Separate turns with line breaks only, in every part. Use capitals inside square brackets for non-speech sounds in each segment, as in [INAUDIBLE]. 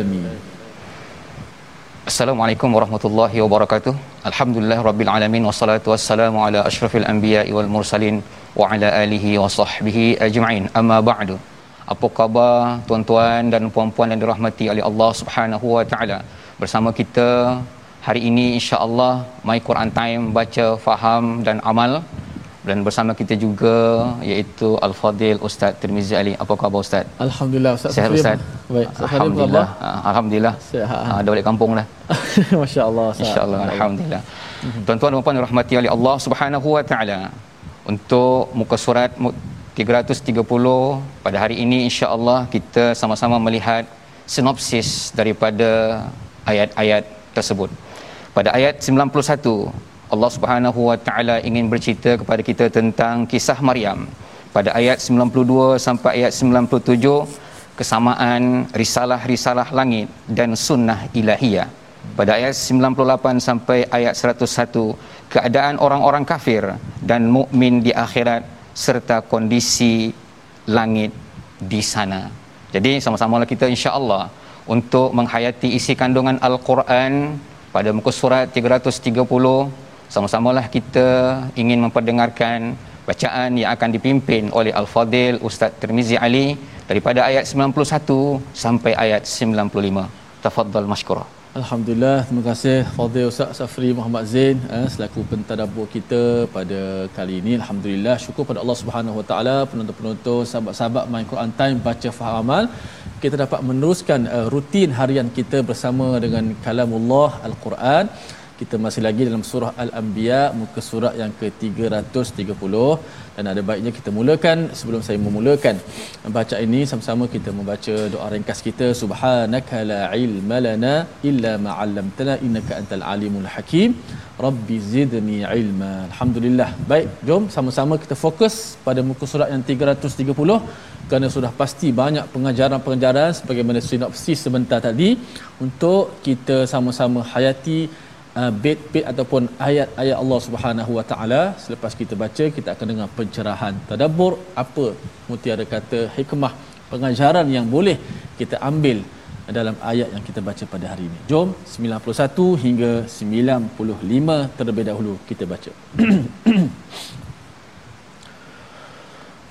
آمين
Assalamualaikum warahmatullahi wabarakatuh. Alhamdulillah rabbil alamin wassalatu wassalamu ala asyrafil anbiya'i wal mursalin wa ala alihi wa sahbihi ajma'in. Amma ba'du. Apa khabar tuan-tuan dan puan-puan yang dirahmati oleh Allah Subhanahu wa taala? Bersama kita hari ini insya-Allah My Quran Time baca, faham dan amal dan bersama kita juga iaitu Al-Fadil Ustaz Tirmizi Ali. Apa khabar Ustaz?
Alhamdulillah Ustaz.
Sihat Ustaz?
Baik,
Alhamdulillah. Ah, Alhamdulillah.
Sihat.
Ah, Dah balik kampung dah. [LAUGHS]
Masya-Allah. Ustaz.
InsyaAllah, Alhamdulillah. Tuan-tuan dan puan rahmati oleh Allah Subhanahu Wa Taala. Untuk muka surat mu- 330 pada hari ini insya-Allah kita sama-sama melihat sinopsis daripada ayat-ayat tersebut. Pada ayat 91 Allah Subhanahu Wa Taala ingin bercerita kepada kita tentang kisah Maryam. Pada ayat 92 sampai ayat 97 kesamaan risalah-risalah langit dan sunnah ilahiyah. Pada ayat 98 sampai ayat 101 keadaan orang-orang kafir dan mukmin di akhirat serta kondisi langit di sana. Jadi sama-samalah kita insya-Allah untuk menghayati isi kandungan al-Quran pada muka surat 330 sama-samalah kita ingin memperdengarkan bacaan yang akan dipimpin oleh Al-Fadil Ustaz Tirmizi Ali daripada ayat 91 sampai ayat 95. Tafadhal mashkura.
Alhamdulillah, terima kasih Fadil Ustaz Safri Muhammad Zain eh, selaku pentadabbur kita pada kali ini. Alhamdulillah, syukur pada Allah Subhanahu Wa Taala, penonton-penonton, sahabat-sahabat My Quran Time baca faham amal. Kita dapat meneruskan uh, rutin harian kita bersama dengan kalamullah Al-Quran. Kita masih lagi dalam surah Al-Anbiya muka surat yang ke-330 dan ada baiknya kita mulakan sebelum saya memulakan baca ini. Sama-sama kita membaca doa ringkas kita. Subhanaka la ilma lana illa ma 'allamtana innaka antal alimul hakim. Rabbi zidni ilma. Alhamdulillah. Baik jom sama-sama kita fokus pada muka surat yang 330 kerana sudah pasti banyak pengajaran-pengajaran sebagaimana sinopsis sebentar tadi. Untuk kita sama-sama hayati uh, bait-bait ataupun ayat-ayat Allah Subhanahu Wa Taala selepas kita baca kita akan dengar pencerahan tadabbur apa mutiara kata hikmah pengajaran yang boleh kita ambil dalam ayat yang kita baca pada hari ini. Jom 91 hingga 95 terlebih dahulu kita baca.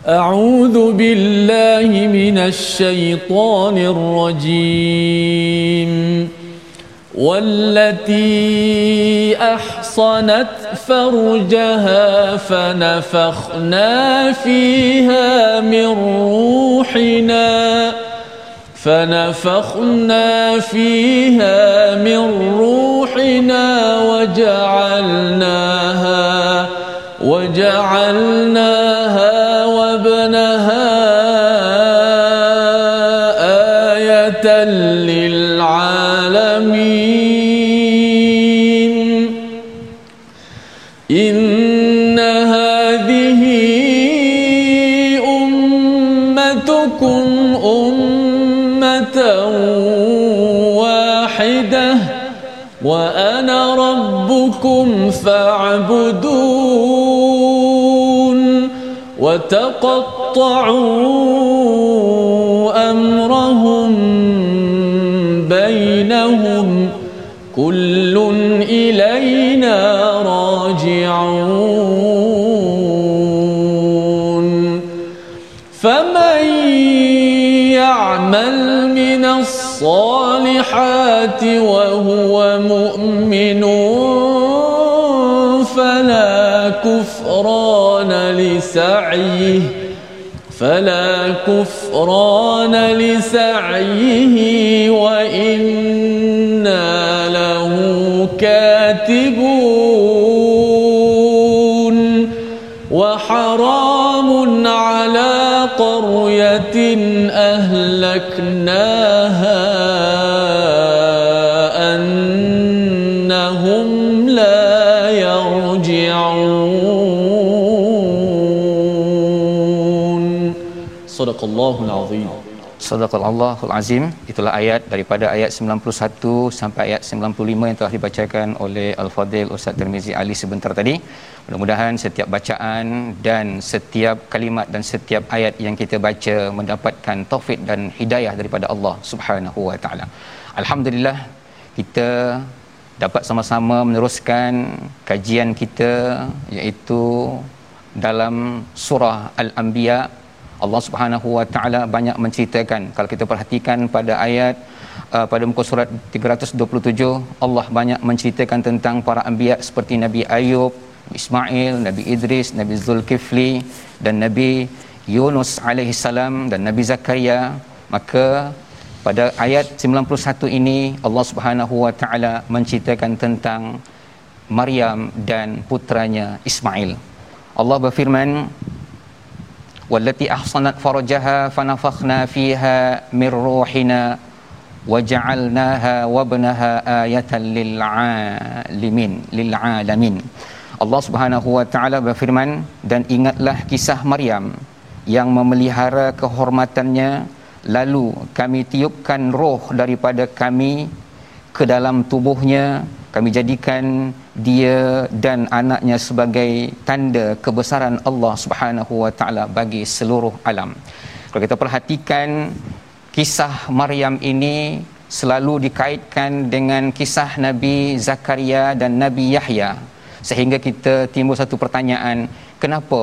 أعوذ بالله من الشيطان الرجيم والتي أحصنت فرجها فنفخنا فيها من روحنا فنفخنا فيها من روحنا وجعلناها وجعلناها يعبدون وتقطعوا أمرهم بينهم كل إلينا راجعون فمن يعمل من الصالحات وهو مؤمن لسعيه فلا كفران لسعيه وإنا له كاتبون. وحرام على قرية أهلكناها Sadaqallahul Azim.
Sadaqallahul Azim. Itulah ayat daripada ayat 91 sampai ayat 95 yang telah dibacakan oleh Al-Fadil Ustaz Tirmizi Ali sebentar tadi. Mudah-mudahan setiap bacaan dan setiap kalimat dan setiap ayat yang kita baca mendapatkan taufik dan hidayah daripada Allah Subhanahu wa taala. Alhamdulillah kita dapat sama-sama meneruskan kajian kita iaitu dalam surah Al-Anbiya Allah Subhanahu Wa Taala banyak menceritakan kalau kita perhatikan pada ayat uh, pada muka surat 327 Allah banyak menceritakan tentang para anbiya seperti Nabi Ayub, Ismail, Nabi Idris, Nabi Zulkifli dan Nabi Yunus alaihi salam dan Nabi Zakaria maka pada ayat 91 ini Allah Subhanahu Wa Taala menceritakan tentang Maryam dan putranya Ismail. Allah berfirman والتي fanafakhna فرجها فنفخنا فيها من روحنا وجعلناها lil ايه lil للعالمين Allah Subhanahu wa taala berfirman dan ingatlah kisah Maryam yang memelihara kehormatannya lalu kami tiupkan roh daripada kami ke dalam tubuhnya kami jadikan dia dan anaknya sebagai tanda kebesaran Allah Subhanahu wa taala bagi seluruh alam. Kalau kita perhatikan kisah Maryam ini selalu dikaitkan dengan kisah Nabi Zakaria dan Nabi Yahya sehingga kita timbul satu pertanyaan kenapa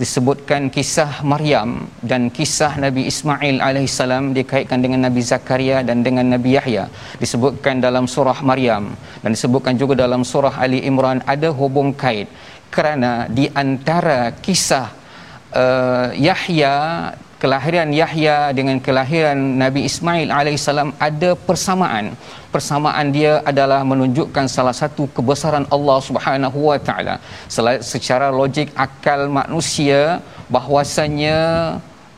disebutkan kisah Maryam dan kisah Nabi Ismail alaihissalam dikaitkan dengan Nabi Zakaria dan dengan Nabi Yahya. Disebutkan dalam surah Maryam dan disebutkan juga dalam surah Ali Imran ada hubung kait kerana di antara kisah uh, Yahya kelahiran Yahya dengan kelahiran Nabi Ismail alaihissalam ada persamaan. Persamaan dia adalah menunjukkan salah satu kebesaran Allah Subhanahu wa taala. Secara logik akal manusia bahwasanya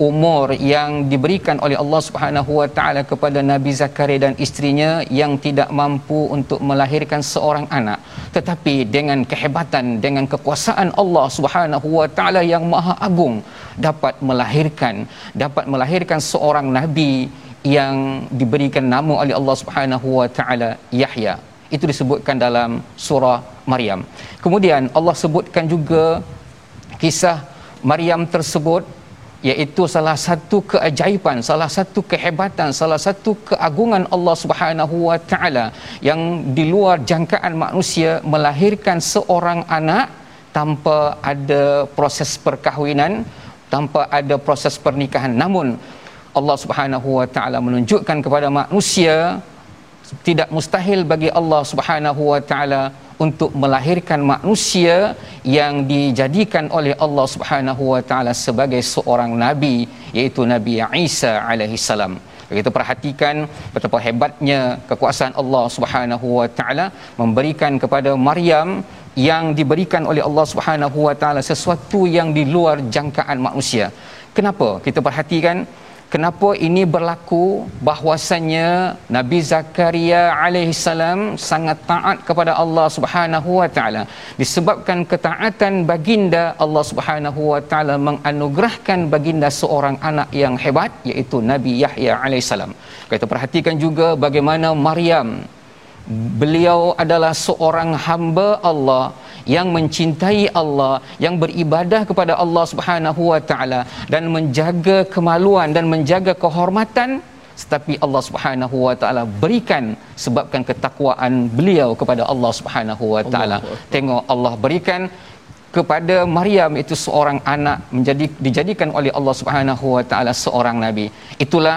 umur yang diberikan oleh Allah Subhanahu wa taala kepada Nabi Zakaria dan istrinya yang tidak mampu untuk melahirkan seorang anak tetapi dengan kehebatan dengan kekuasaan Allah Subhanahu wa taala yang maha agung dapat melahirkan dapat melahirkan seorang nabi yang diberikan nama oleh Allah Subhanahu wa taala Yahya. Itu disebutkan dalam surah Maryam. Kemudian Allah sebutkan juga kisah Maryam tersebut iaitu salah satu keajaiban salah satu kehebatan salah satu keagungan Allah Subhanahu wa taala yang di luar jangkaan manusia melahirkan seorang anak tanpa ada proses perkahwinan tanpa ada proses pernikahan namun Allah Subhanahu wa taala menunjukkan kepada manusia tidak mustahil bagi Allah Subhanahu wa taala untuk melahirkan manusia yang dijadikan oleh Allah Subhanahu wa taala sebagai seorang nabi iaitu Nabi Isa alaihi salam. Kita perhatikan betapa hebatnya kekuasaan Allah Subhanahu wa taala memberikan kepada Maryam yang diberikan oleh Allah Subhanahu wa taala sesuatu yang di luar jangkaan manusia. Kenapa? Kita perhatikan kenapa ini berlaku bahwasanya Nabi Zakaria alaihissalam sangat taat kepada Allah Subhanahu wa taala disebabkan ketaatan baginda Allah Subhanahu wa taala menganugerahkan baginda seorang anak yang hebat iaitu Nabi Yahya alaihissalam kita perhatikan juga bagaimana Maryam beliau adalah seorang hamba Allah yang mencintai Allah yang beribadah kepada Allah Subhanahu wa taala dan menjaga kemaluan dan menjaga kehormatan tetapi Allah Subhanahu wa taala berikan sebabkan ketakwaan beliau kepada Allah Subhanahu wa taala. Tengok Allah berikan kepada Maryam itu seorang anak menjadi dijadikan oleh Allah Subhanahu wa taala seorang nabi. Itulah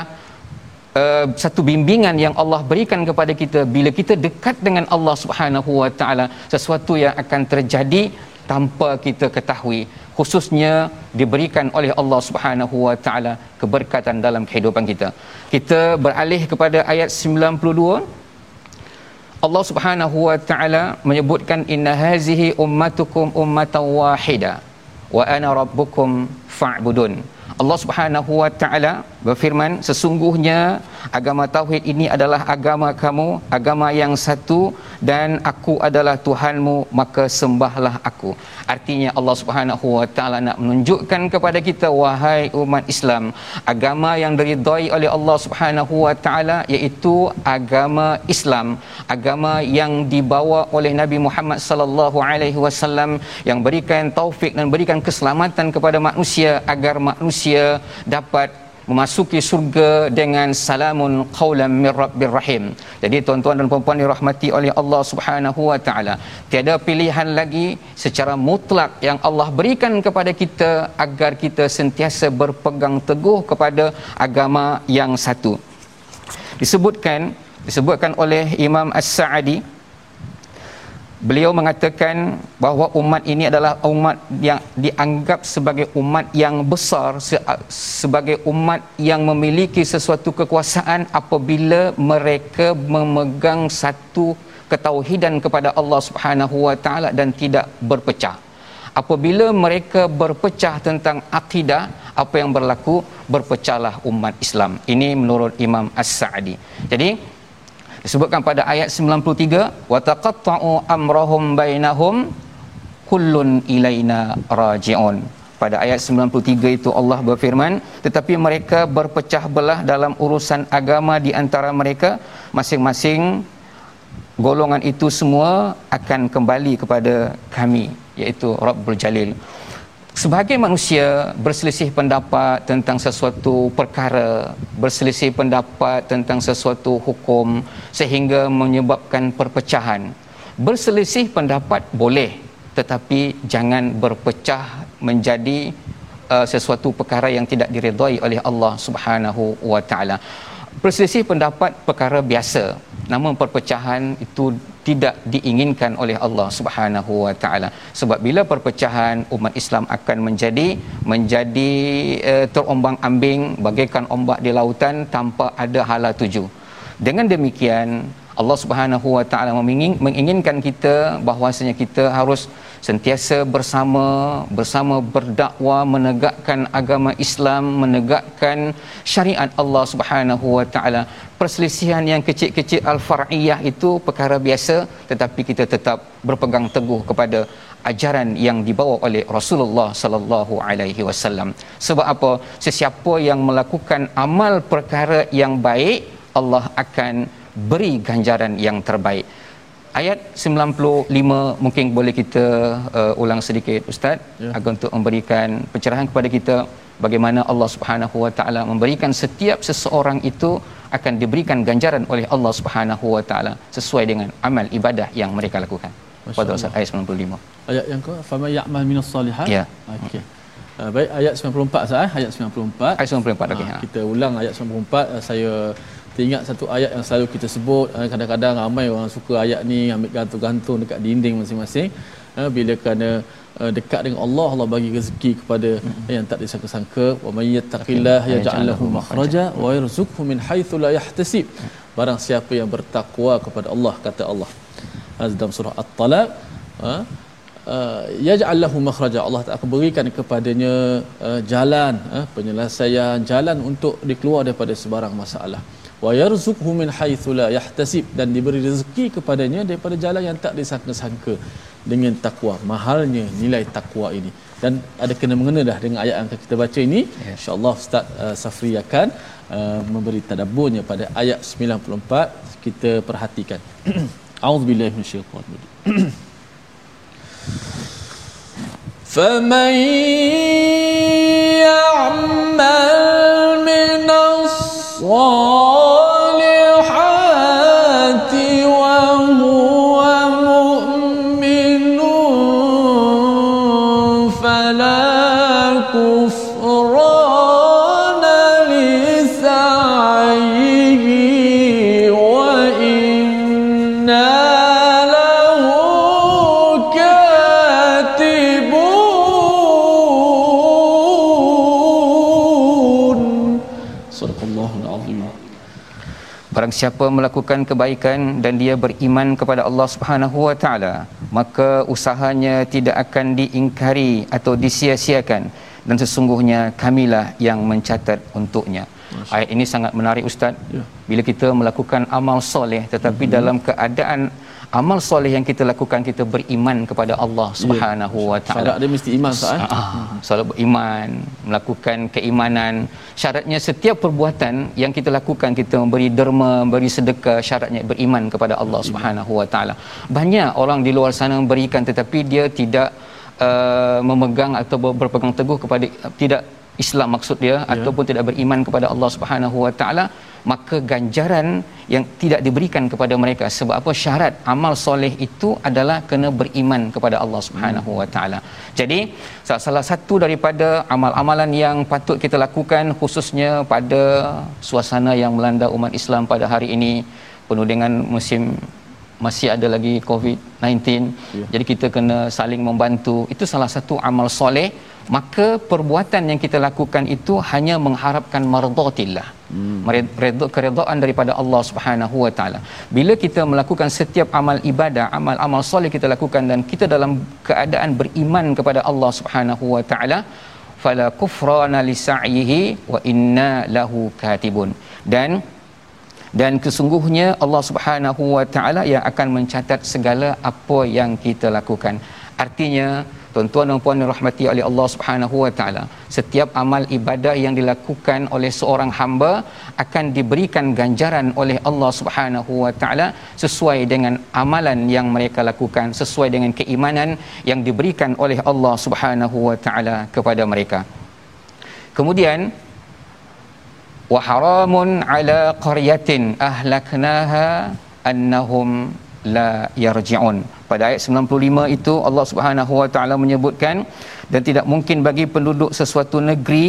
uh, satu bimbingan yang Allah berikan kepada kita bila kita dekat dengan Allah Subhanahu Wa Taala sesuatu yang akan terjadi tanpa kita ketahui khususnya diberikan oleh Allah Subhanahu Wa Taala keberkatan dalam kehidupan kita. Kita beralih kepada ayat 92 Allah Subhanahu wa taala menyebutkan inna hazihi ummatukum ummatan wahida wa ana rabbukum fa'budun. Allah Subhanahu wa taala berfirman sesungguhnya agama tauhid ini adalah agama kamu agama yang satu dan aku adalah Tuhanmu maka sembahlah aku. Artinya Allah Subhanahu wa taala nak menunjukkan kepada kita wahai umat Islam agama yang diridai oleh Allah Subhanahu wa taala iaitu agama Islam. Agama yang dibawa oleh Nabi Muhammad sallallahu alaihi wasallam yang berikan taufik dan berikan keselamatan kepada manusia agar manusia dapat memasuki surga dengan salamun qaulan mir rabbir rahim. Jadi tuan-tuan dan puan-puan dirahmati oleh Allah Subhanahu wa taala, tiada pilihan lagi secara mutlak yang Allah berikan kepada kita agar kita sentiasa berpegang teguh kepada agama yang satu. Disebutkan disebutkan oleh Imam As-Sa'di beliau mengatakan bahawa umat ini adalah umat yang dianggap sebagai umat yang besar sebagai umat yang memiliki sesuatu kekuasaan apabila mereka memegang satu ketauhidan kepada Allah Subhanahu wa taala dan tidak berpecah. Apabila mereka berpecah tentang akidah apa yang berlaku? Berpecahlah umat Islam. Ini menurut Imam As-Sa'di. Jadi disebutkan pada ayat 93 wa taqatta'u amrahum bainahum kullun ilaina raji'un. Pada ayat 93 itu Allah berfirman tetapi mereka berpecah belah dalam urusan agama di antara mereka. Masing-masing golongan itu semua akan kembali kepada kami iaitu Rabbul Jalil sebagai manusia berselisih pendapat tentang sesuatu perkara berselisih pendapat tentang sesuatu hukum sehingga menyebabkan perpecahan. Berselisih pendapat boleh tetapi jangan berpecah menjadi uh, sesuatu perkara yang tidak diredai oleh Allah Subhanahu wa taala perselisih pendapat perkara biasa. Namun perpecahan itu tidak diinginkan oleh Allah Subhanahu wa taala. Sebab bila perpecahan umat Islam akan menjadi menjadi uh, terombang-ambing bagaikan ombak di lautan tanpa ada hala tuju. Dengan demikian Allah Subhanahu wa taala menginginkan kita bahwasanya kita harus sentiasa bersama bersama berdakwah menegakkan agama Islam menegakkan syariat Allah Subhanahu wa taala. Perselisihan yang kecil-kecil al-far'iyah itu perkara biasa tetapi kita tetap berpegang teguh kepada ajaran yang dibawa oleh Rasulullah sallallahu alaihi wasallam. Sebab apa? Sesiapa yang melakukan amal perkara yang baik Allah akan beri ganjaran yang terbaik ayat 95 mungkin boleh kita uh, ulang sedikit ustaz ya. agar untuk memberikan pencerahan kepada kita bagaimana Allah Subhanahu wa taala memberikan setiap seseorang itu akan diberikan ganjaran oleh Allah Subhanahu wa taala sesuai dengan amal ibadah yang mereka lakukan. Pada ayat 95.
Ayat yang ke fama ya'mal minas salihat.
Ya.
Okey. Uh, baik ayat 94 sah ayat 94.
Ayat 94 okey.
Ha, kita ulang ayat 94 uh, saya teringat satu ayat yang selalu kita sebut uh, kadang-kadang ramai orang suka ayat ni ambil gantung-gantung dekat dinding masing-masing. Uh, bila kerana uh, dekat dengan Allah Allah bagi rezeki kepada mm-hmm. yang tak disangka-sangka. Wa may yattaqillah yaj'al lahu makhraja wa yarzuqhu min haythu la yahtasib. Barang siapa yang bertakwa kepada Allah kata Allah. Dalam surah at-talaq uh, yaj'al lahu makhraja. Allah akan berikan kepadanya uh, jalan uh, penyelesaian jalan untuk dikeluar daripada sebarang masalah wa yarzuqhu min haythu la yahtasib. Dan diberi rezeki kepadanya daripada jalan yang tak disangka-sangka dengan takwa. Mahalnya nilai takwa ini. Dan ada kena mengena dah dengan ayat yang kita baca ini. Ya. insyaallah ustaz uh, Safri akan uh, memberi tadabburnya pada ayat 94 kita perhatikan. [CLEARS THROAT] Auzubillahi minasyaitanir rajim [CLEARS THROAT] فمن يعمل من الصالحات
barang siapa melakukan kebaikan dan dia beriman kepada Allah Subhanahu wa taala maka usahanya tidak akan diingkari atau disia-siakan dan sesungguhnya kamilah yang mencatat untuknya ayat ini sangat menarik ustaz ya. bila kita melakukan amal soleh tetapi mm-hmm. dalam keadaan amal soleh yang kita lakukan kita beriman kepada Allah ya. Subhanahu yeah. wa taala.
Syarat dia mesti iman
sah. Eh? Ah, solat beriman, melakukan keimanan. Syaratnya setiap perbuatan yang kita lakukan kita memberi derma, memberi sedekah, syaratnya beriman kepada Allah Subhanahu wa taala. Banyak orang di luar sana memberikan tetapi dia tidak uh, memegang atau berpegang teguh kepada tidak Islam maksud dia yeah. ataupun tidak beriman kepada Allah Subhanahu wa taala maka ganjaran yang tidak diberikan kepada mereka sebab apa syarat amal soleh itu adalah kena beriman kepada Allah Subhanahu wa taala. Jadi salah satu daripada amal-amalan yang patut kita lakukan khususnya pada suasana yang melanda umat Islam pada hari ini penuh dengan musim masih ada lagi COVID-19. Ya. Jadi kita kena saling membantu. Itu salah satu amal soleh maka perbuatan yang kita lakukan itu hanya mengharapkan mardatillah hmm. redha keredaan daripada Allah Subhanahu wa taala. Bila kita melakukan setiap amal ibadah amal-amal soleh kita lakukan dan kita dalam keadaan beriman kepada Allah Subhanahu wa taala fala kufrana li sa'yihi wa inna lahu katibun. Dan dan kesungguhnya Allah Subhanahu wa taala yang akan mencatat segala apa yang kita lakukan. Artinya Tuan-tuan dan puan rahmati oleh Allah Subhanahu wa taala, setiap amal ibadah yang dilakukan oleh seorang hamba akan diberikan ganjaran oleh Allah Subhanahu wa taala sesuai dengan amalan yang mereka lakukan, sesuai dengan keimanan yang diberikan oleh Allah Subhanahu wa taala kepada mereka. Kemudian wa haramun ala qaryatin ahlaknaha annahum la yarji'un pada ayat 95 itu Allah Subhanahu wa taala menyebutkan dan tidak mungkin bagi penduduk sesuatu negeri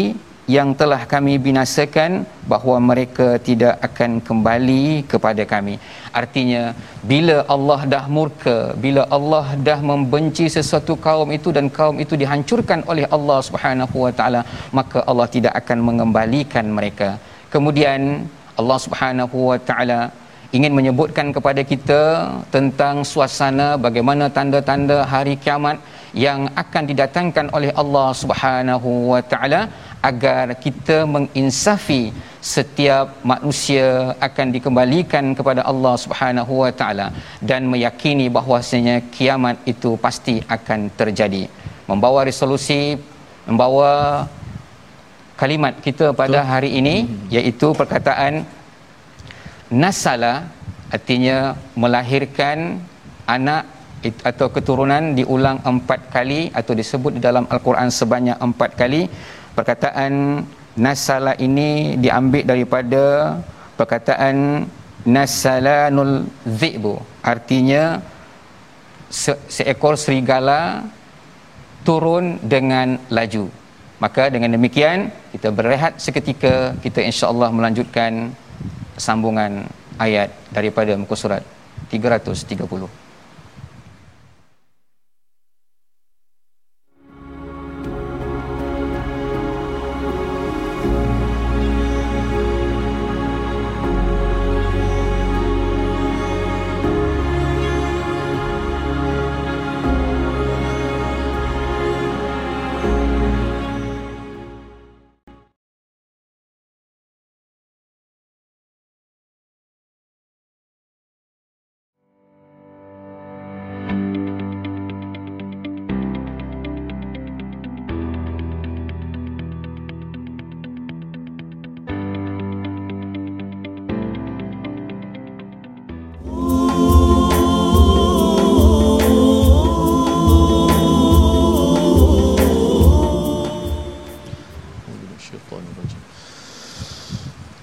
yang telah kami binasakan bahawa mereka tidak akan kembali kepada kami. Artinya bila Allah dah murka, bila Allah dah membenci sesuatu kaum itu dan kaum itu dihancurkan oleh Allah Subhanahu wa taala, maka Allah tidak akan mengembalikan mereka. Kemudian Allah Subhanahu wa taala ingin menyebutkan kepada kita tentang suasana bagaimana tanda-tanda hari kiamat yang akan didatangkan oleh Allah Subhanahu wa taala agar kita menginsafi setiap manusia akan dikembalikan kepada Allah Subhanahu wa taala dan meyakini bahawasanya kiamat itu pasti akan terjadi. Membawa resolusi membawa kalimat kita pada hari ini iaitu perkataan nasala artinya melahirkan anak atau keturunan diulang empat kali atau disebut di dalam Al-Quran sebanyak empat kali. Perkataan nasala ini diambil daripada perkataan nasalanul zi'bu artinya se- seekor serigala turun dengan laju. Maka dengan demikian kita berehat seketika kita insya-Allah melanjutkan sambungan ayat daripada muka surat 330.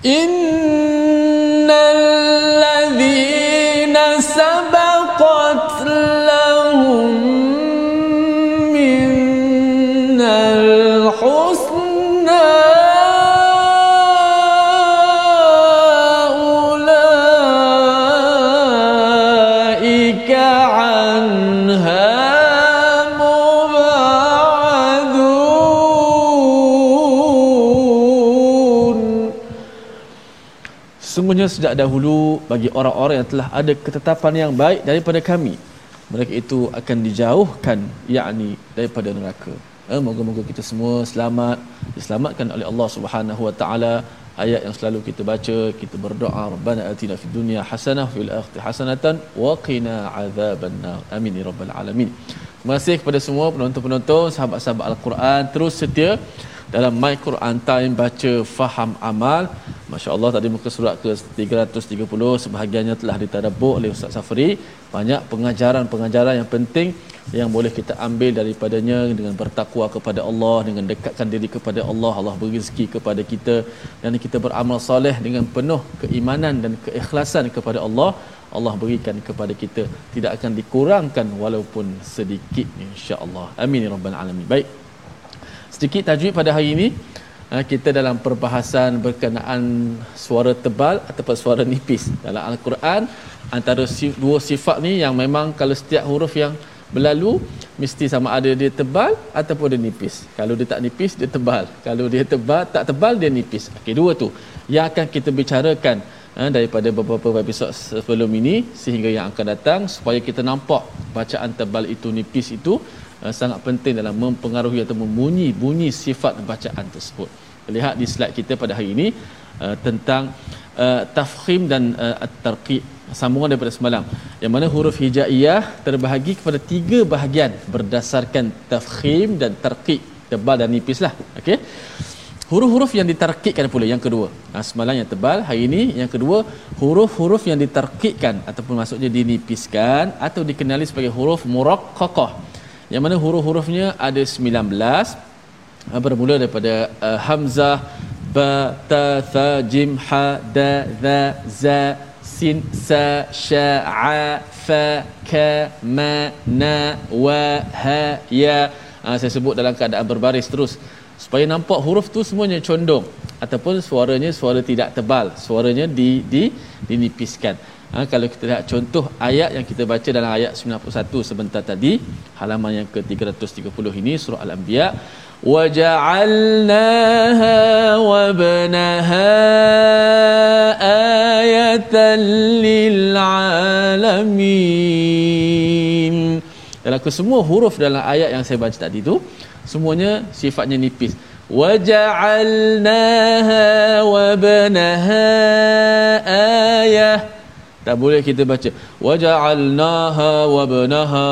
In sesungguhnya sejak dahulu bagi orang-orang yang telah ada ketetapan yang baik daripada kami mereka itu akan dijauhkan yakni daripada neraka. Eh, moga-moga kita semua selamat diselamatkan oleh Allah Subhanahu wa taala. Ayat yang selalu kita baca kita berdoa rabbana atina fid dunya hasanah fil akhirati hasanatan wa qina adzabannar amin ya rabbal alamin. Terima kasih kepada semua penonton-penonton sahabat-sahabat al-Quran. Terus setia dalam My Quran Time baca faham amal Masya-Allah tadi muka surat ke 330 sebahagiannya telah ditadabbur oleh Ustaz Safri. Banyak pengajaran-pengajaran yang penting yang boleh kita ambil daripadanya dengan bertakwa kepada Allah dengan dekatkan diri kepada Allah. Allah beri rezeki kepada kita. Dan kita beramal soleh dengan penuh keimanan dan keikhlasan kepada Allah Allah berikan kepada kita. Tidak akan dikurangkan walaupun sedikit insya-Allah. Amin ya rabbal alamin. Baik. Sedikit tajwid pada hari ini kita dalam perbahasan berkenaan suara tebal ataupun suara nipis dalam al-Quran antara dua sifat ni yang memang kalau setiap huruf yang berlalu mesti sama ada dia tebal ataupun dia nipis. Kalau dia tak nipis dia tebal. Kalau dia tebal tak tebal dia nipis. Okey dua tu yang akan kita bicarakan ha, daripada beberapa episod sebelum ini sehingga yang akan datang supaya kita nampak bacaan tebal itu nipis itu uh, sangat penting dalam mempengaruhi atau membunyi bunyi sifat bacaan tersebut. Lihat di slide kita pada hari ini uh, tentang uh, tafkhim dan uh, at-tarqiq sambungan daripada semalam. Yang mana huruf hijaiyah terbahagi kepada tiga bahagian berdasarkan tafkhim dan tarqiq tebal dan nipis lah okey? Huruf-huruf yang ditarkikkan pula yang kedua. Ha, semalam yang tebal hari ini yang kedua huruf-huruf yang ditarkikkan ataupun maksudnya dinipiskan atau dikenali sebagai huruf muraqqaqah yang mana huruf-hurufnya ada 19 ha, bermula daripada uh, hamzah ba ta tha jim ha da za za sin sa sha a fa ka ma na wa ha ya. Ha, saya sebut dalam keadaan berbaris terus. Supaya nampak huruf tu semuanya condong. Ataupun suaranya suara tidak tebal. Suaranya di di dinipiskan ha, kalau kita lihat contoh ayat yang kita baca dalam ayat 91 sebentar tadi halaman yang ke-330 ini surah al-anbiya وجعلناها وابنها آية للعالمين dalam kesemua huruf dalam ayat yang saya baca tadi tu semuanya sifatnya nipis waja'alnaha wabnaha ayah tak boleh kita baca. Waja'alnaha wabnaha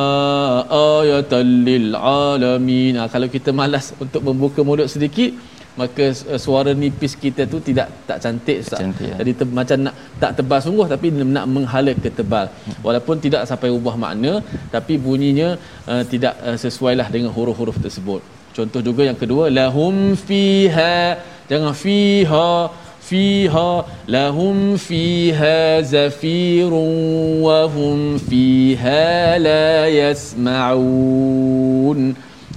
ayatan lil alamin. Ha, kalau kita malas untuk membuka mulut sedikit maka uh, suara nipis kita tu tidak tak cantik, cantik ya. jadi te- macam nak tak tebal sungguh tapi nak menghala ke tebal. Walaupun tidak sampai ubah makna tapi bunyinya uh, tidak uh, sesuailah dengan huruf-huruf tersebut. Contoh juga yang kedua lahum fiha jangan fiha lahum fiha zafirun wa hum fiha la yasma'un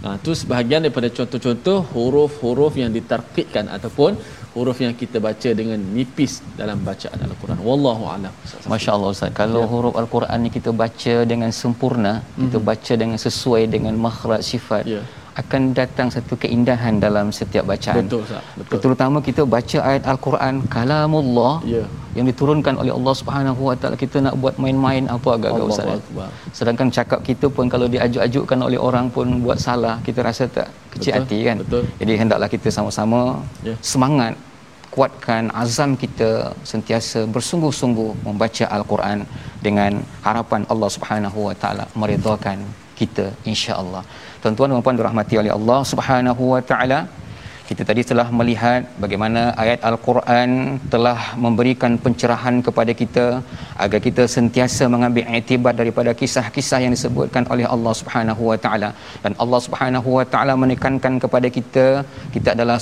Ha, itu sebahagian daripada contoh-contoh huruf-huruf yang ditarkikkan ataupun huruf yang kita baca dengan nipis dalam bacaan Al-Quran. Wallahu a'lam.
Masya-Allah Ustaz. Kalau ya. huruf Al-Quran ni kita baca dengan sempurna, mm-hmm. kita mhm. baca dengan sesuai dengan makhraj sifat. Ya akan datang satu keindahan dalam setiap bacaan.
Betul, Ustaz. Betul.
Terutama kita baca ayat Al-Quran kalamullah
yeah.
yang diturunkan oleh Allah Subhanahu Wa Taala kita nak buat main-main apa agak-agak Ustaz. Ya? Sedangkan cakap kita pun kalau diajuk-ajukkan oleh orang pun buat salah, kita rasa tak kecil Betul. hati kan.
Betul.
Jadi hendaklah kita sama-sama yeah. semangat kuatkan azam kita sentiasa bersungguh-sungguh membaca Al-Quran dengan harapan Allah Subhanahu Wa Taala meridhakan kita insya-Allah. Tuan-tuan dan puan dirahmati oleh Allah Subhanahu wa taala. Kita tadi telah melihat bagaimana ayat Al-Quran telah memberikan pencerahan kepada kita agar kita sentiasa mengambil iktibar daripada kisah-kisah yang disebutkan oleh Allah Subhanahu wa taala dan Allah Subhanahu wa taala menekankan kepada kita kita adalah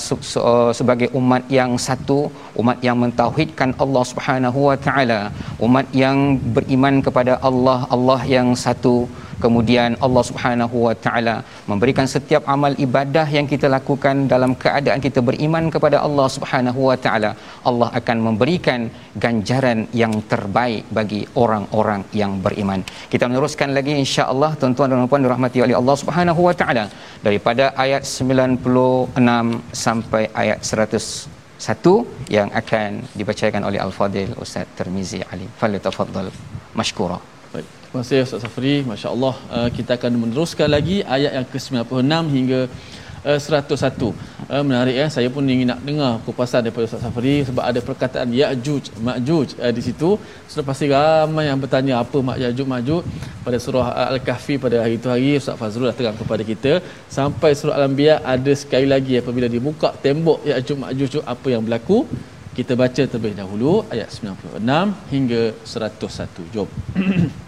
sebagai umat yang satu, umat yang mentauhidkan Allah Subhanahu wa taala, umat yang beriman kepada Allah, Allah yang satu kemudian Allah Subhanahu wa taala memberikan setiap amal ibadah yang kita lakukan dalam keadaan kita beriman kepada Allah Subhanahu wa taala Allah akan memberikan ganjaran yang terbaik bagi orang-orang yang beriman kita meneruskan lagi insya-Allah tuan-tuan dan puan dirahmati oleh Allah Subhanahu wa taala daripada ayat 96 sampai ayat satu yang akan dibacakan oleh Al-Fadil Ustaz Termizi Ali. Falyatafaddal mashkura.
Terima kasih Ustaz Safri. Masya-Allah uh, kita akan meneruskan lagi ayat yang ke-96 hingga uh, 101. Uh, menarik ya. Saya pun ingin nak dengar kupasan daripada Ustaz Safri sebab ada perkataan Ya'juj, Ma'juj uh, di situ. Sudah pasti ramai yang bertanya apa mak Ya'juj, Ma'juj pada surah Al-Kahfi pada hari itu hari Ustaz Fazrul dah terang kepada kita sampai surah Al-Anbiya ada sekali lagi apabila dibuka tembok Ya'juj, Ma'juj apa yang berlaku. Kita baca terlebih dahulu ayat 96 hingga 101. Jom. [CLEARS THROAT]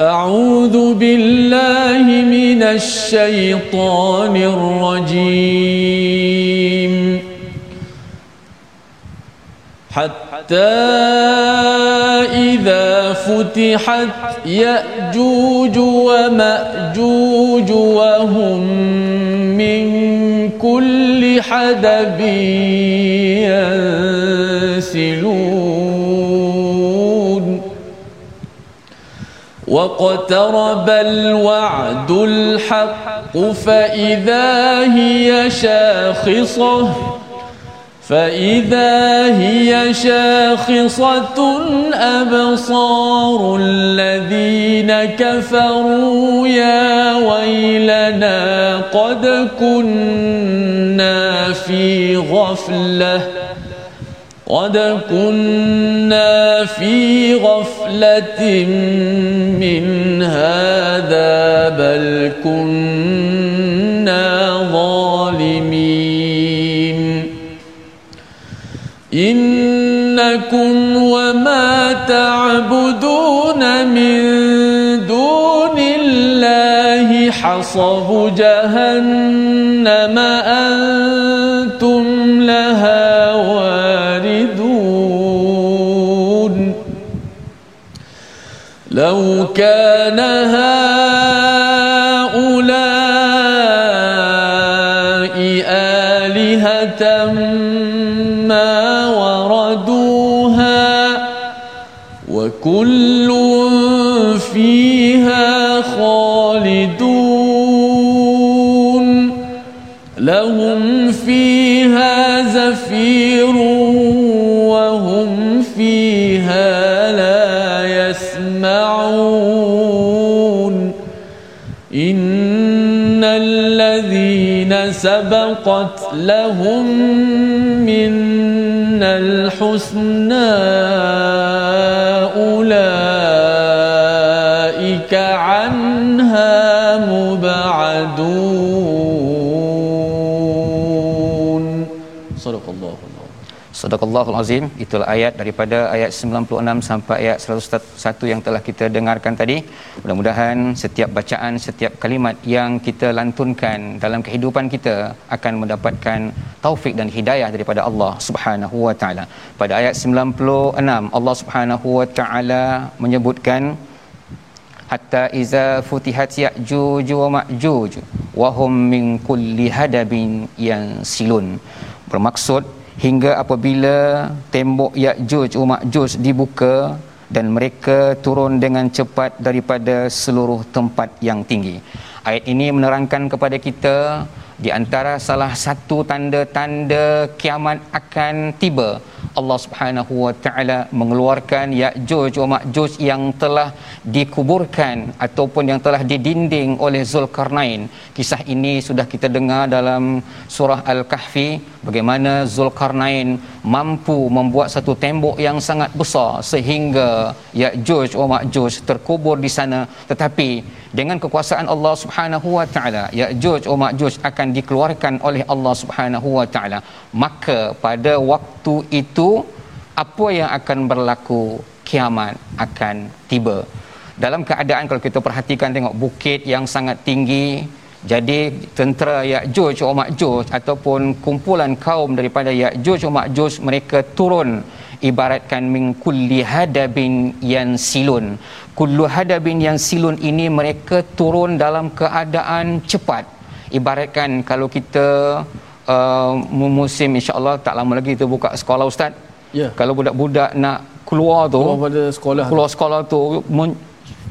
أعوذ بالله من الشيطان الرجيم. حتى إذا فتحت يأجوج ومأجوج وهم من كل حدب واقترب الوعد الحق فإذا هي شاخصة فإذا هي شاخصة أبصار الذين كفروا يا ويلنا قد كنا في غفله قد كنا في غفلة من هذا بل كنا ظالمين. إنكم وما تعبدون من دون الله حصب جهنم أنتم لو كان هؤلاء آلهة ما وردوها وكل فيها خالدون لهم فيها سبقت لهم من الحسنى.
Sadaqallahul Azim itulah ayat daripada ayat 96 sampai ayat 101 yang telah kita dengarkan tadi. Mudah-mudahan setiap bacaan, setiap kalimat yang kita lantunkan dalam kehidupan kita akan mendapatkan taufik dan hidayah daripada Allah Subhanahu wa taala. Pada ayat 96 Allah Subhanahu wa taala menyebutkan hatta iza futihat ya'juj wa ma'juj wa hum min kulli hadabin yansilun. Bermaksud hingga apabila tembok Ya'juj Ma'juj dibuka dan mereka turun dengan cepat daripada seluruh tempat yang tinggi. Ayat ini menerangkan kepada kita di antara salah satu tanda-tanda kiamat akan tiba Allah Subhanahu wa taala mengeluarkan Ya'juj wa Ma'juj yang telah dikuburkan ataupun yang telah didinding oleh Zulkarnain. Kisah ini sudah kita dengar dalam surah Al-Kahfi bagaimana Zulkarnain mampu membuat satu tembok yang sangat besar sehingga Ya'juj wa Ma'juj terkubur di sana tetapi dengan kekuasaan Allah Subhanahu wa taala Ya'juj wa Ma'juj akan dikeluarkan oleh Allah Subhanahu wa taala. Maka pada waktu itu apa yang akan berlaku kiamat akan tiba. Dalam keadaan kalau kita perhatikan tengok bukit yang sangat tinggi jadi tentera Ya'juj wa Ma'juj ataupun kumpulan kaum daripada Ya'juj wa Ma'juj mereka turun ibaratkan min kulli hadabin yang silun kullu hadabin yang silun ini mereka turun dalam keadaan cepat. Ibaratkan kalau kita uh, musim insyaallah tak lama lagi kita buka sekolah ustaz.
Ya. Yeah.
kalau budak-budak nak keluar tu
keluar pada sekolah
keluar sekolah tu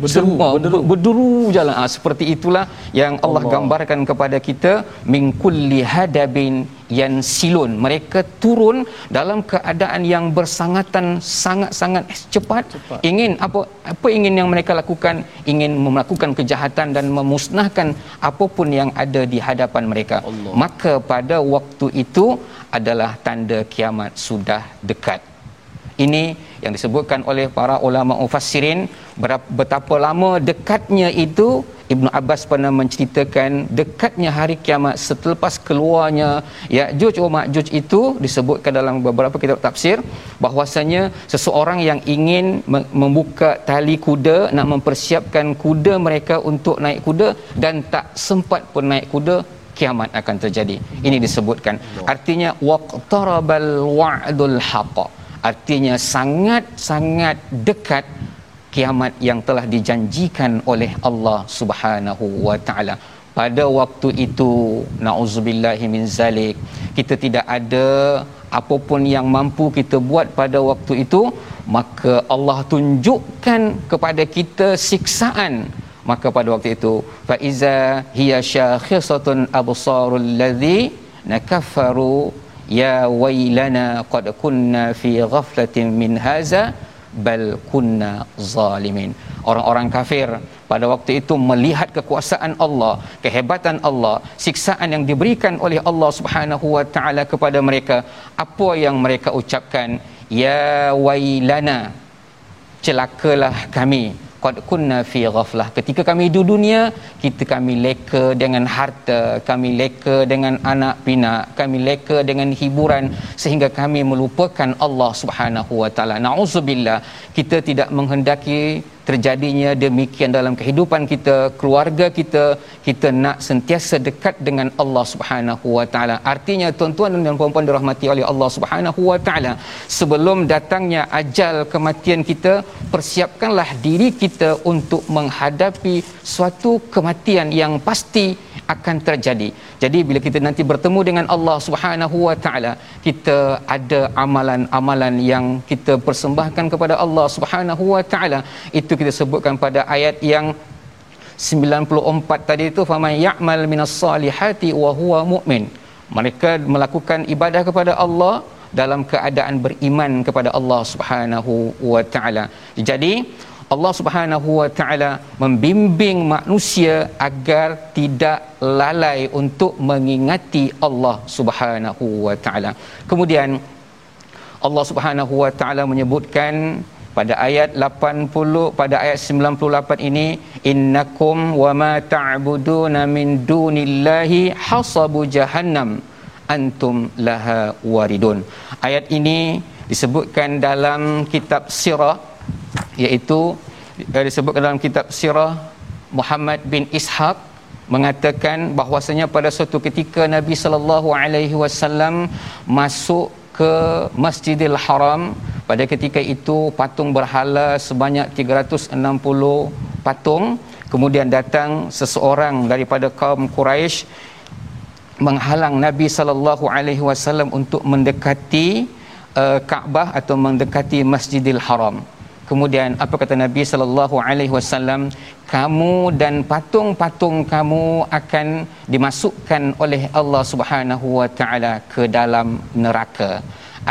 Berderu,
Semua
berderu.
berderu jalan ha, seperti itulah yang Allah, Allah
Allah.
gambarkan kepada kita min kulli hadabin yang silun mereka turun dalam keadaan yang bersangatan sangat-sangat cepat,
Cepat.
ingin apa apa ingin yang mereka lakukan ingin melakukan kejahatan dan memusnahkan apapun yang ada di hadapan mereka
Allah.
maka pada waktu itu adalah tanda kiamat sudah dekat ini yang disebutkan oleh para ulama mufassirin betapa lama dekatnya itu Ibnu Abbas pernah menceritakan dekatnya hari kiamat selepas keluarnya Ya'juj wa Ma'juj itu disebutkan dalam beberapa kitab tafsir bahwasanya seseorang yang ingin me- membuka tali kuda nak mempersiapkan kuda mereka untuk naik kuda dan tak sempat pun naik kuda kiamat akan terjadi. Ini disebutkan. Artinya waqtarabal wa'dul haqq. Artinya sangat-sangat dekat kiamat yang telah dijanjikan oleh Allah Subhanahu wa taala. Pada waktu itu nauzubillahi min zalik kita tidak ada apapun yang mampu kita buat pada waktu itu maka Allah tunjukkan kepada kita siksaan maka pada waktu itu fa iza hiya syakhisatun absarul ladzi nakaffaru ya wailana qad kunna fi ghaflatin min haza bal kunna zalimin. Orang-orang kafir pada waktu itu melihat kekuasaan Allah kehebatan Allah siksaan yang diberikan oleh Allah Subhanahu wa taala kepada mereka. Apa yang mereka ucapkan? Ya wailana celakalah kami qad kunna fi ghaflah. Ketika kami di dunia kita kami leka dengan harta kami leka dengan anak pinak kami leka dengan hiburan sehingga kami melupakan Allah Subhanahu wa taala. Nauzubillah. Kita tidak menghendaki terjadinya demikian dalam kehidupan kita keluarga kita kita nak sentiasa dekat dengan Allah Subhanahu wa taala. Artinya tuan-tuan dan puan-puan dirahmati oleh Allah Subhanahu wa taala sebelum datangnya ajal kematian kita persiapkanlah diri kita untuk menghadapi suatu kematian yang pasti akan terjadi. Jadi bila kita nanti bertemu dengan Allah Subhanahu wa taala, kita ada amalan-amalan yang kita persembahkan kepada Allah Subhanahu wa taala. Itu kita sebutkan pada ayat yang 94 tadi itu faman ya'mal minas salihati wa huwa mu'min. Mereka melakukan ibadah kepada Allah dalam keadaan beriman kepada Allah Subhanahu wa taala. Jadi Allah Subhanahu wa taala membimbing manusia agar tidak lalai untuk mengingati Allah Subhanahu wa taala. Kemudian Allah Subhanahu wa taala menyebutkan pada ayat 80 pada ayat 98 ini innakum wama ta'buduna min dunillahi hasabu jahannam antum laha waridun. Ayat ini disebutkan dalam kitab sirah iaitu eh, disebutkan dalam kitab sirah Muhammad bin Ishaq mengatakan bahwasanya pada suatu ketika Nabi sallallahu alaihi wasallam masuk ke Masjidil Haram pada ketika itu patung berhala sebanyak 360 patung kemudian datang seseorang daripada kaum Quraisy menghalang Nabi sallallahu alaihi wasallam untuk mendekati uh, Kaabah atau mendekati Masjidil Haram. Kemudian apa kata Nabi sallallahu alaihi wasallam, kamu dan patung-patung kamu akan dimasukkan oleh Allah Subhanahu wa taala ke dalam neraka.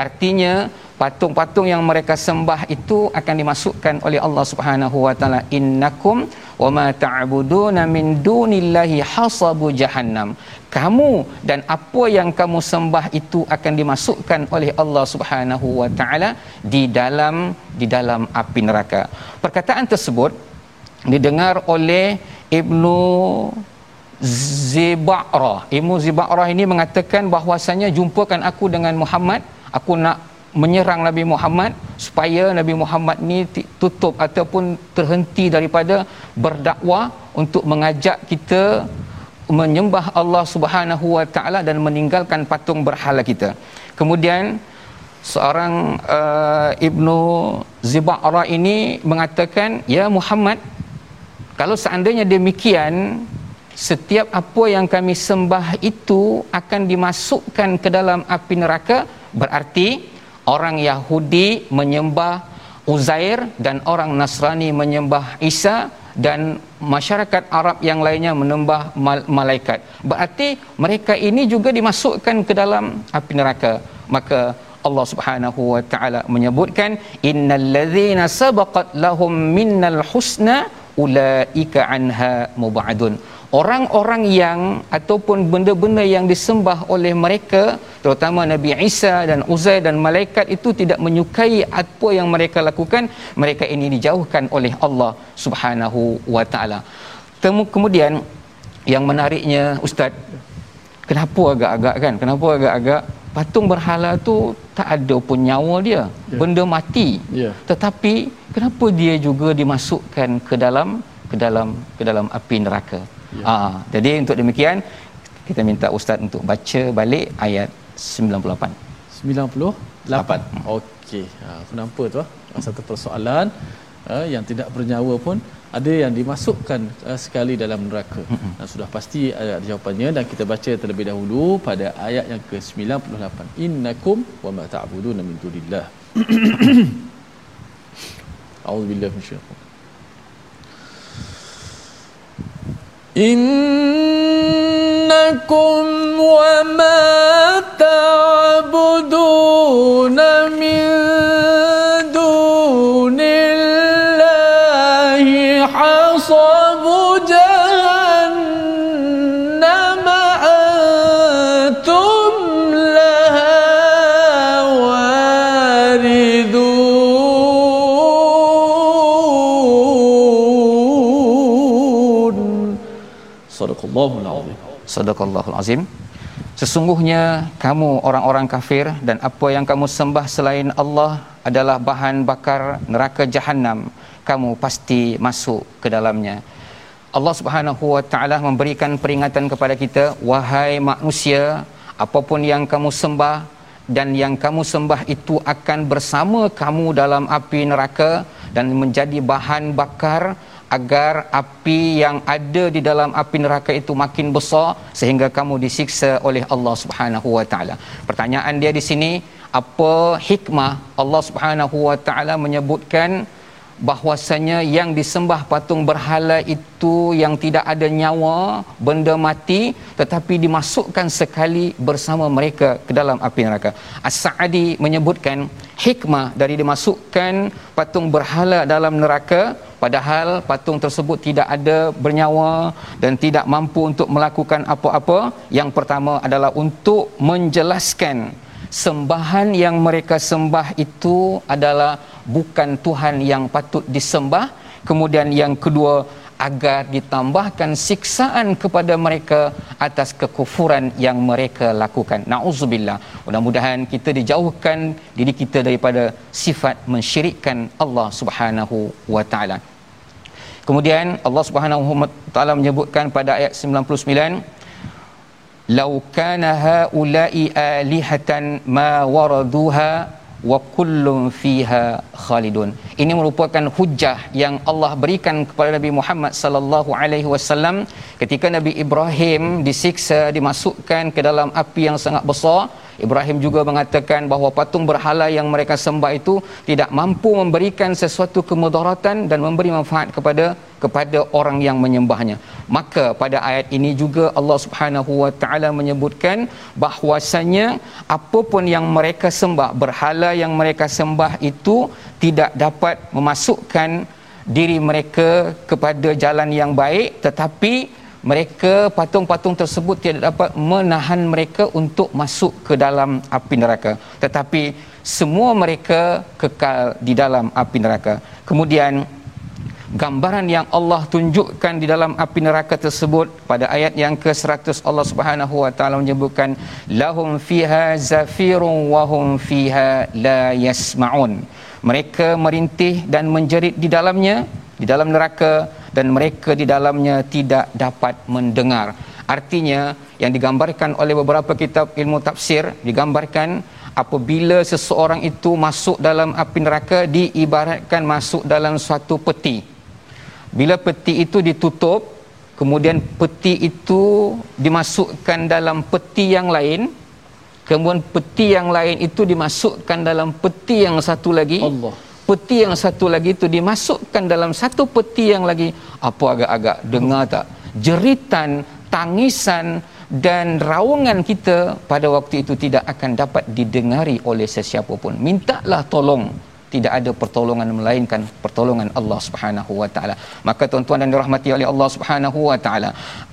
Artinya patung-patung yang mereka sembah itu akan dimasukkan oleh Allah Subhanahu wa taala innakum wama ta'buduna min dunillahi hasabu jahannam kamu dan apa yang kamu sembah itu akan dimasukkan oleh Allah Subhanahu wa taala di dalam di dalam api neraka. Perkataan tersebut didengar oleh Ibnu Ziba'rah. Ibnu Ziba'rah ini mengatakan bahwasanya jumpakan aku dengan Muhammad aku nak menyerang Nabi Muhammad supaya Nabi Muhammad ni tutup ataupun terhenti daripada berdakwah untuk mengajak kita menyembah Allah Subhanahu wa taala dan meninggalkan patung berhala kita. Kemudian seorang uh, Ibnu Ziba'ra ini mengatakan, "Ya Muhammad, kalau seandainya demikian, setiap apa yang kami sembah itu akan dimasukkan ke dalam api neraka, berarti orang Yahudi menyembah Uzair dan orang Nasrani menyembah Isa dan masyarakat Arab yang lainnya menyembah malaikat. Berarti mereka ini juga dimasukkan ke dalam api neraka. Maka Allah Subhanahu wa taala menyebutkan innal ladzina sabaqat lahum minnal husna ulaika anha mubadun orang-orang yang ataupun benda-benda yang disembah oleh mereka terutama Nabi Isa dan Uzair dan malaikat itu tidak menyukai apa yang mereka lakukan mereka ini dijauhkan oleh Allah Subhanahu wa taala. Kemudian yang menariknya ustaz kenapa agak-agak kan? Kenapa agak-agak? Patung berhala tu tak ada pun nyawa dia. Yeah. benda mati. Yeah. tetapi kenapa dia juga dimasukkan ke dalam ke dalam ke dalam api neraka yeah. ha, jadi untuk demikian kita minta ustaz untuk baca balik ayat 98
98 hmm. okey ha, kenapa tu ah? satu persoalan uh, yang tidak bernyawa pun ada yang dimasukkan uh, sekali dalam neraka. Dan sudah pasti ada jawapannya dan kita baca terlebih dahulu pada ayat yang ke-98. Innakum wa ma ta'buduna min dunillah. [COUGHS] A'udzubillahi minasyaitanir إنكم وما تعبدون من
Sadaqallahul azim. Sadaqallahul azim. Sesungguhnya kamu orang-orang kafir dan apa yang kamu sembah selain Allah adalah bahan bakar neraka jahanam. Kamu pasti masuk ke dalamnya. Allah Subhanahu wa taala memberikan peringatan kepada kita, wahai manusia, apapun yang kamu sembah dan yang kamu sembah itu akan bersama kamu dalam api neraka dan menjadi bahan bakar agar api yang ada di dalam api neraka itu makin besar sehingga kamu disiksa oleh Allah Subhanahu wa taala. Pertanyaan dia di sini, apa hikmah Allah Subhanahu wa taala menyebutkan bahwasanya yang disembah patung berhala itu yang tidak ada nyawa, benda mati tetapi dimasukkan sekali bersama mereka ke dalam api neraka. As-Sa'di menyebutkan hikmah dari dimasukkan patung berhala dalam neraka padahal patung tersebut tidak ada bernyawa dan tidak mampu untuk melakukan apa-apa. Yang pertama adalah untuk menjelaskan sembahan yang mereka sembah itu adalah bukan Tuhan yang patut disembah. Kemudian yang kedua agar ditambahkan siksaan kepada mereka atas kekufuran yang mereka lakukan. Nauzubillah. Mudah-mudahan kita dijauhkan diri kita daripada sifat mensyirikkan Allah Subhanahu wa taala. Kemudian Allah Subhanahu wa taala menyebutkan pada ayat 99 Kana haula'i alihatan ma waraduha wa kullun fiha khalidun. Ini merupakan hujah yang Allah berikan kepada Nabi Muhammad sallallahu alaihi wasallam ketika Nabi Ibrahim disiksa dimasukkan ke dalam api yang sangat besar Ibrahim juga mengatakan bahawa patung berhala yang mereka sembah itu tidak mampu memberikan sesuatu kemudaratan dan memberi manfaat kepada kepada orang yang menyembahnya. Maka pada ayat ini juga Allah Subhanahu wa taala menyebutkan bahwasanya apapun yang mereka sembah, berhala yang mereka sembah itu tidak dapat memasukkan diri mereka kepada jalan yang baik tetapi mereka patung-patung tersebut tidak dapat menahan mereka untuk masuk ke dalam api neraka. Tetapi semua mereka kekal di dalam api neraka. Kemudian gambaran yang Allah tunjukkan di dalam api neraka tersebut pada ayat yang ke-100 Allah Subhanahu wa taala menyebutkan lahum fiha zafirun wa hum fiha la yasmaun. Mereka merintih dan menjerit di dalamnya di dalam neraka dan mereka di dalamnya tidak dapat mendengar. Artinya yang digambarkan oleh beberapa kitab ilmu tafsir digambarkan apabila seseorang itu masuk dalam api neraka diibaratkan masuk dalam suatu peti. Bila peti itu ditutup, kemudian peti itu dimasukkan dalam peti yang lain, kemudian peti yang lain itu dimasukkan dalam peti yang satu lagi. Allah peti yang satu lagi itu dimasukkan dalam satu peti yang lagi. Apa agak-agak dengar tak? Jeritan tangisan dan raungan kita pada waktu itu tidak akan dapat didengari oleh sesiapa pun. Mintalah tolong. Tidak ada pertolongan melainkan pertolongan Allah Subhanahu wa taala. Maka tuan-tuan dan dirahmati oleh Allah Subhanahu wa taala,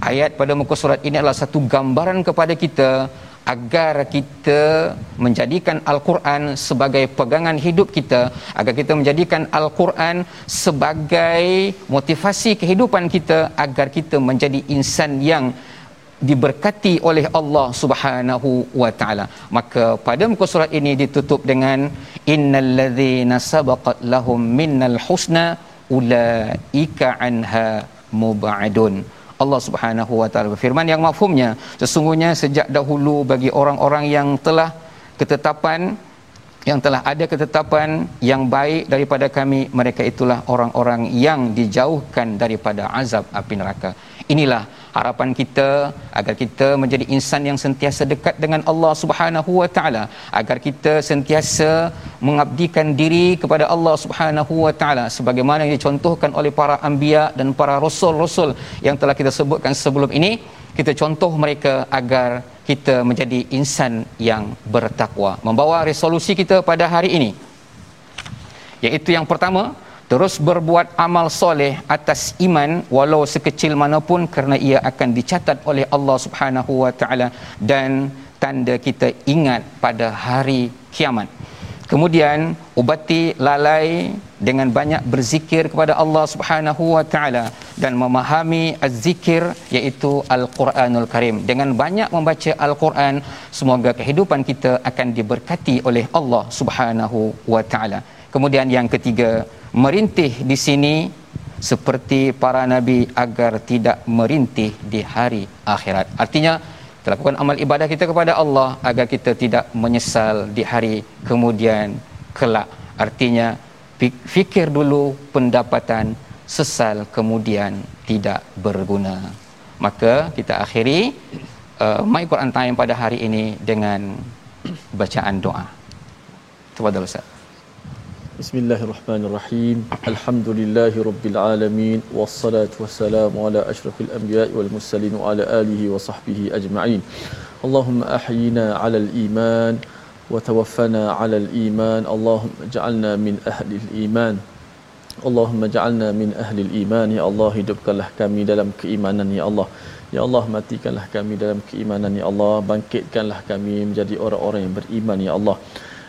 ayat pada muka surat ini adalah satu gambaran kepada kita agar kita menjadikan al-Quran sebagai pegangan hidup kita, agar kita menjadikan al-Quran sebagai motivasi kehidupan kita agar kita menjadi insan yang diberkati oleh Allah Subhanahu wa taala. Maka pada muka surat ini ditutup dengan innal ladzina sabaqat lahum minnal husna ulaika anha mubadun. Allah Subhanahu wa taala berfirman yang mafhumnya sesungguhnya sejak dahulu bagi orang-orang yang telah ketetapan yang telah ada ketetapan yang baik daripada kami mereka itulah orang-orang yang dijauhkan daripada azab api neraka. Inilah harapan kita agar kita menjadi insan yang sentiasa dekat dengan Allah Subhanahu wa taala agar kita sentiasa mengabdikan diri kepada Allah Subhanahu wa taala sebagaimana yang dicontohkan oleh para anbiya dan para rasul-rasul yang telah kita sebutkan sebelum ini. Kita contoh mereka agar kita menjadi insan yang bertakwa. Membawa resolusi kita pada hari ini iaitu yang pertama terus berbuat amal soleh atas iman walau sekecil manapun kerana ia akan dicatat oleh Allah Subhanahu wa taala dan tanda kita ingat pada hari kiamat. Kemudian ubati lalai dengan banyak berzikir kepada Allah Subhanahu wa taala dan memahami az-zikir iaitu Al-Quranul Karim. Dengan banyak membaca Al-Quran, semoga kehidupan kita akan diberkati oleh Allah Subhanahu wa taala. Kemudian yang ketiga, merintih di sini seperti para nabi agar tidak merintih di hari akhirat. Artinya kita lakukan amal ibadah kita kepada Allah agar kita tidak menyesal di hari kemudian kelak. Artinya fikir dulu pendapatan sesal kemudian tidak berguna. Maka kita akhiri uh, My Quran Time pada hari ini dengan bacaan doa. Tafadhal Ustaz.
بسم الله الرحمن الرحيم الحمد لله رب العالمين والصلاة والسلام على أشرف الأنبياء والمرسلين وعلى آله وصحبه أجمعين اللهم أحينا على الإيمان وتوفنا على الإيمان اللهم اجعلنا من أهل الإيمان اللهم اجعلنا من أهل الإيمان يا الله hidupkanlah kami dalam keimanan يا الله يا الله matikanlah kami dalam keimanan يا الله bangkitkanlah kami menjadi orang-orang yang beriman يا الله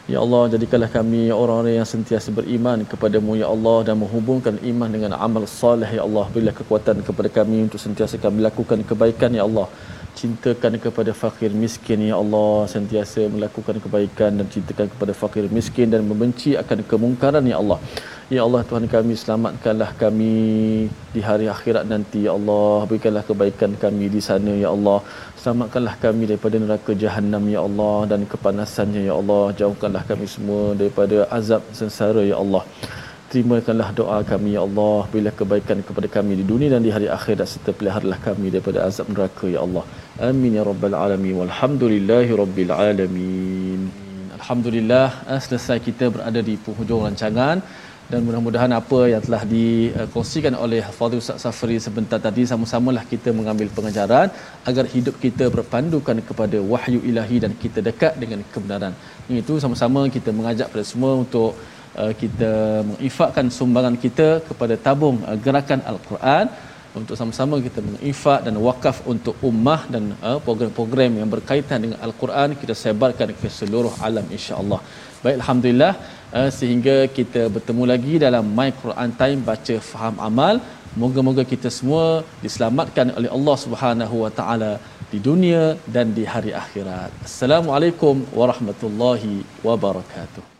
Ya Allah, jadikanlah kami orang-orang yang sentiasa beriman kepadamu, Ya Allah, dan menghubungkan iman dengan amal salih, Ya Allah. Berilah kekuatan kepada kami untuk sentiasa kami lakukan kebaikan, Ya Allah. Cintakan kepada fakir miskin, Ya Allah. Sentiasa melakukan kebaikan dan cintakan kepada fakir miskin dan membenci akan kemungkaran, Ya Allah. Ya Allah, Tuhan kami, selamatkanlah kami di hari akhirat nanti, Ya Allah. Berikanlah kebaikan kami di sana, Ya Allah. Selamatkanlah kami daripada neraka jahanam ya Allah dan kepanasannya ya Allah. Jauhkanlah kami semua daripada azab sengsara ya Allah. Terimakanlah doa kami ya Allah. Berilah kebaikan kepada kami di dunia dan di hari akhirat serta peliharalah kami daripada azab neraka ya Allah. Amin ya rabbal alamin. Walhamdulillahi rabbil alamin. Alhamdulillah eh, selesai kita berada di penghujung rancangan dan mudah-mudahan apa yang telah dikongsikan oleh Fadil Ustaz Safri sebentar tadi sama-samalah kita mengambil pengajaran agar hidup kita berpandukan kepada wahyu ilahi dan kita dekat dengan kebenaran. Itu sama-sama kita mengajak pada semua untuk uh, kita menginfakkan sumbangan kita kepada tabung uh, gerakan Al-Quran untuk sama-sama kita menginfak dan wakaf untuk ummah dan uh, program-program yang berkaitan dengan Al-Quran kita sebarkan ke seluruh alam insya-Allah. Baik alhamdulillah uh, sehingga kita bertemu lagi dalam My Quran Time baca faham amal. Moga-moga kita semua diselamatkan oleh Allah Subhanahu Wa Taala di dunia dan di hari akhirat. Assalamualaikum warahmatullahi wabarakatuh.